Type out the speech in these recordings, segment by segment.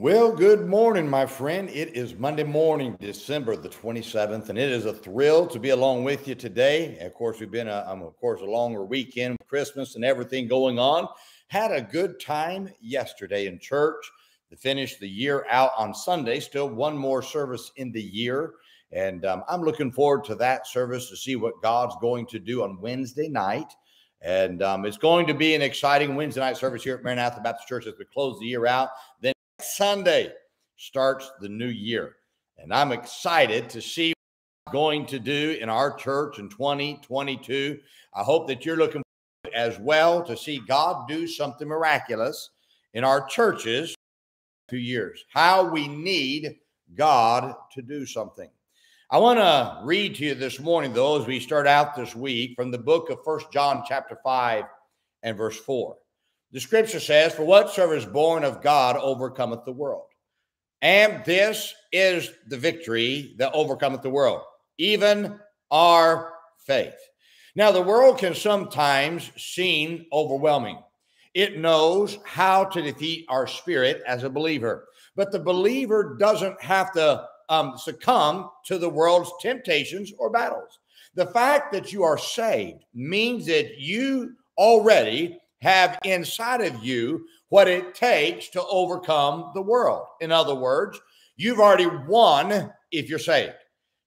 Well, good morning, my friend. It is Monday morning, December the 27th, and it is a thrill to be along with you today. Of course, we've been, a, um, of course, a longer weekend, Christmas, and everything going on. Had a good time yesterday in church to finish the year out on Sunday. Still one more service in the year. And um, I'm looking forward to that service to see what God's going to do on Wednesday night. And um, it's going to be an exciting Wednesday night service here at Maranatha Baptist Church as we close the year out. Then Sunday starts the new year. And I'm excited to see what I'm going to do in our church in 2022. I hope that you're looking as well to see God do something miraculous in our churches two years. How we need God to do something. I want to read to you this morning, though, as we start out this week from the book of First John, chapter 5 and verse 4. The scripture says, For whatsoever is born of God overcometh the world. And this is the victory that overcometh the world, even our faith. Now, the world can sometimes seem overwhelming. It knows how to defeat our spirit as a believer, but the believer doesn't have to um, succumb to the world's temptations or battles. The fact that you are saved means that you already have inside of you what it takes to overcome the world. In other words, you've already won if you're saved.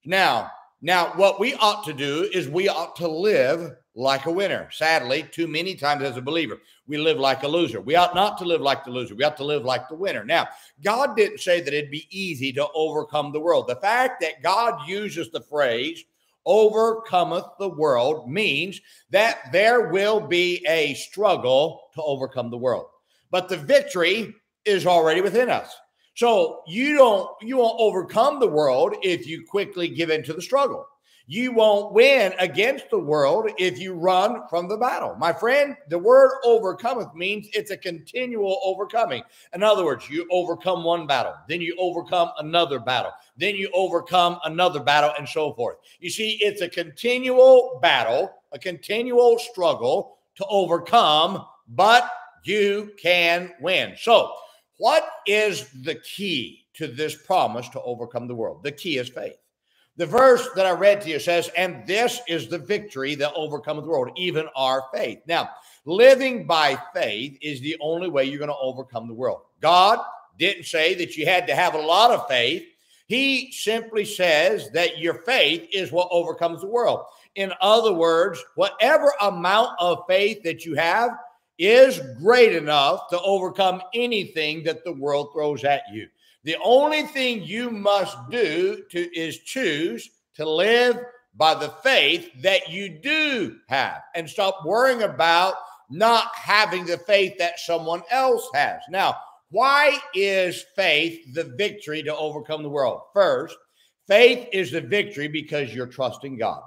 Now, now what we ought to do is we ought to live like a winner. Sadly, too many times as a believer, we live like a loser. We ought not to live like the loser. We ought to live like the winner. Now, God didn't say that it'd be easy to overcome the world. The fact that God uses the phrase overcometh the world means that there will be a struggle to overcome the world. But the victory is already within us. So you don't you won't overcome the world if you quickly give into the struggle. You won't win against the world if you run from the battle. My friend, the word overcometh means it's a continual overcoming. In other words, you overcome one battle, then you overcome another battle, then you overcome another battle, and so forth. You see, it's a continual battle, a continual struggle to overcome, but you can win. So, what is the key to this promise to overcome the world? The key is faith. The verse that I read to you says, and this is the victory that overcometh the world, even our faith. Now, living by faith is the only way you're going to overcome the world. God didn't say that you had to have a lot of faith. He simply says that your faith is what overcomes the world. In other words, whatever amount of faith that you have is great enough to overcome anything that the world throws at you. The only thing you must do to is choose to live by the faith that you do have and stop worrying about not having the faith that someone else has. Now, why is faith the victory to overcome the world? First, faith is the victory because you're trusting God.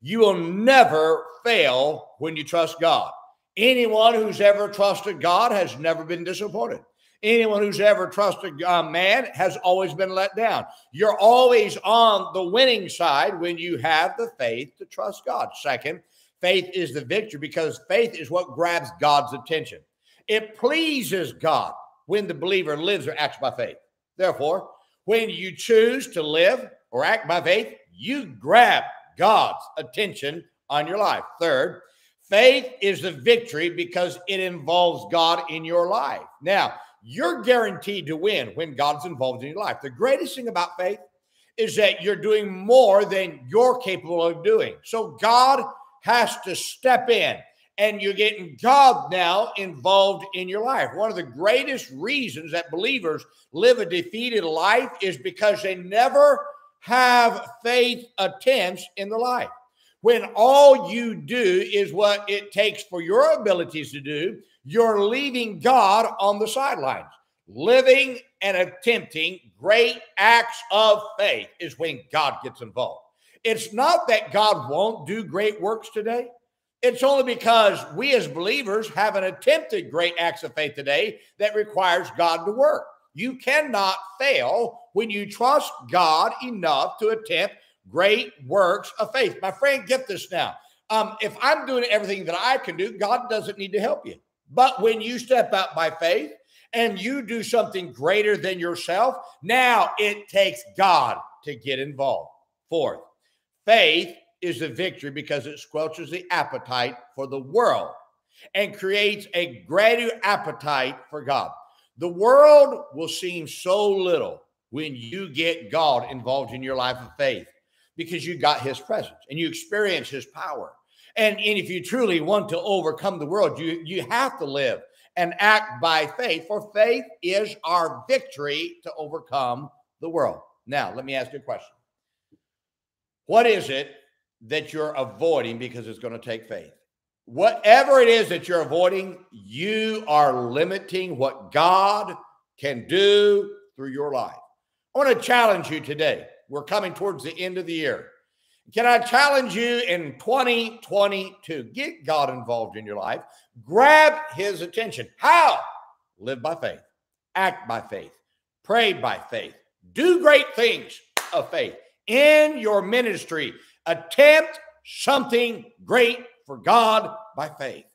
You will never fail when you trust God. Anyone who's ever trusted God has never been disappointed. Anyone who's ever trusted uh, man has always been let down. You're always on the winning side when you have the faith to trust God. Second, faith is the victory because faith is what grabs God's attention. It pleases God when the believer lives or acts by faith. Therefore, when you choose to live or act by faith, you grab God's attention on your life. Third, faith is the victory because it involves God in your life. Now, you're guaranteed to win when God's involved in your life. The greatest thing about faith is that you're doing more than you're capable of doing. So God has to step in and you're getting God now involved in your life. One of the greatest reasons that believers live a defeated life is because they never have faith attempts in the life. When all you do is what it takes for your abilities to do, you're leaving God on the sidelines. Living and attempting great acts of faith is when God gets involved. It's not that God won't do great works today. It's only because we as believers haven't attempted great acts of faith today that requires God to work. You cannot fail when you trust God enough to attempt great works of faith. My friend, get this now. Um, if I'm doing everything that I can do, God doesn't need to help you. But when you step out by faith and you do something greater than yourself, now it takes God to get involved. Fourth, faith is the victory because it squelches the appetite for the world and creates a greater appetite for God. The world will seem so little when you get God involved in your life of faith because you got his presence and you experience his power. And, and if you truly want to overcome the world, you, you have to live and act by faith, for faith is our victory to overcome the world. Now, let me ask you a question. What is it that you're avoiding because it's going to take faith? Whatever it is that you're avoiding, you are limiting what God can do through your life. I want to challenge you today. We're coming towards the end of the year. Can I challenge you in 2022? Get God involved in your life. Grab his attention. How? Live by faith, act by faith, pray by faith, do great things of faith in your ministry. Attempt something great for God by faith.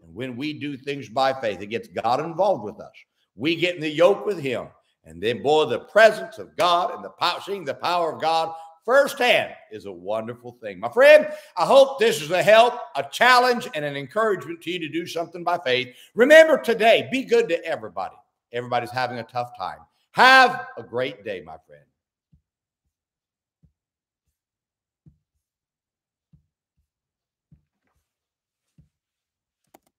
And when we do things by faith, it gets God involved with us. We get in the yoke with Him. And then, boy, the presence of God and the power, seeing the power of God firsthand is a wonderful thing. My friend, I hope this is a help, a challenge, and an encouragement to you to do something by faith. Remember today, be good to everybody. Everybody's having a tough time. Have a great day, my friend.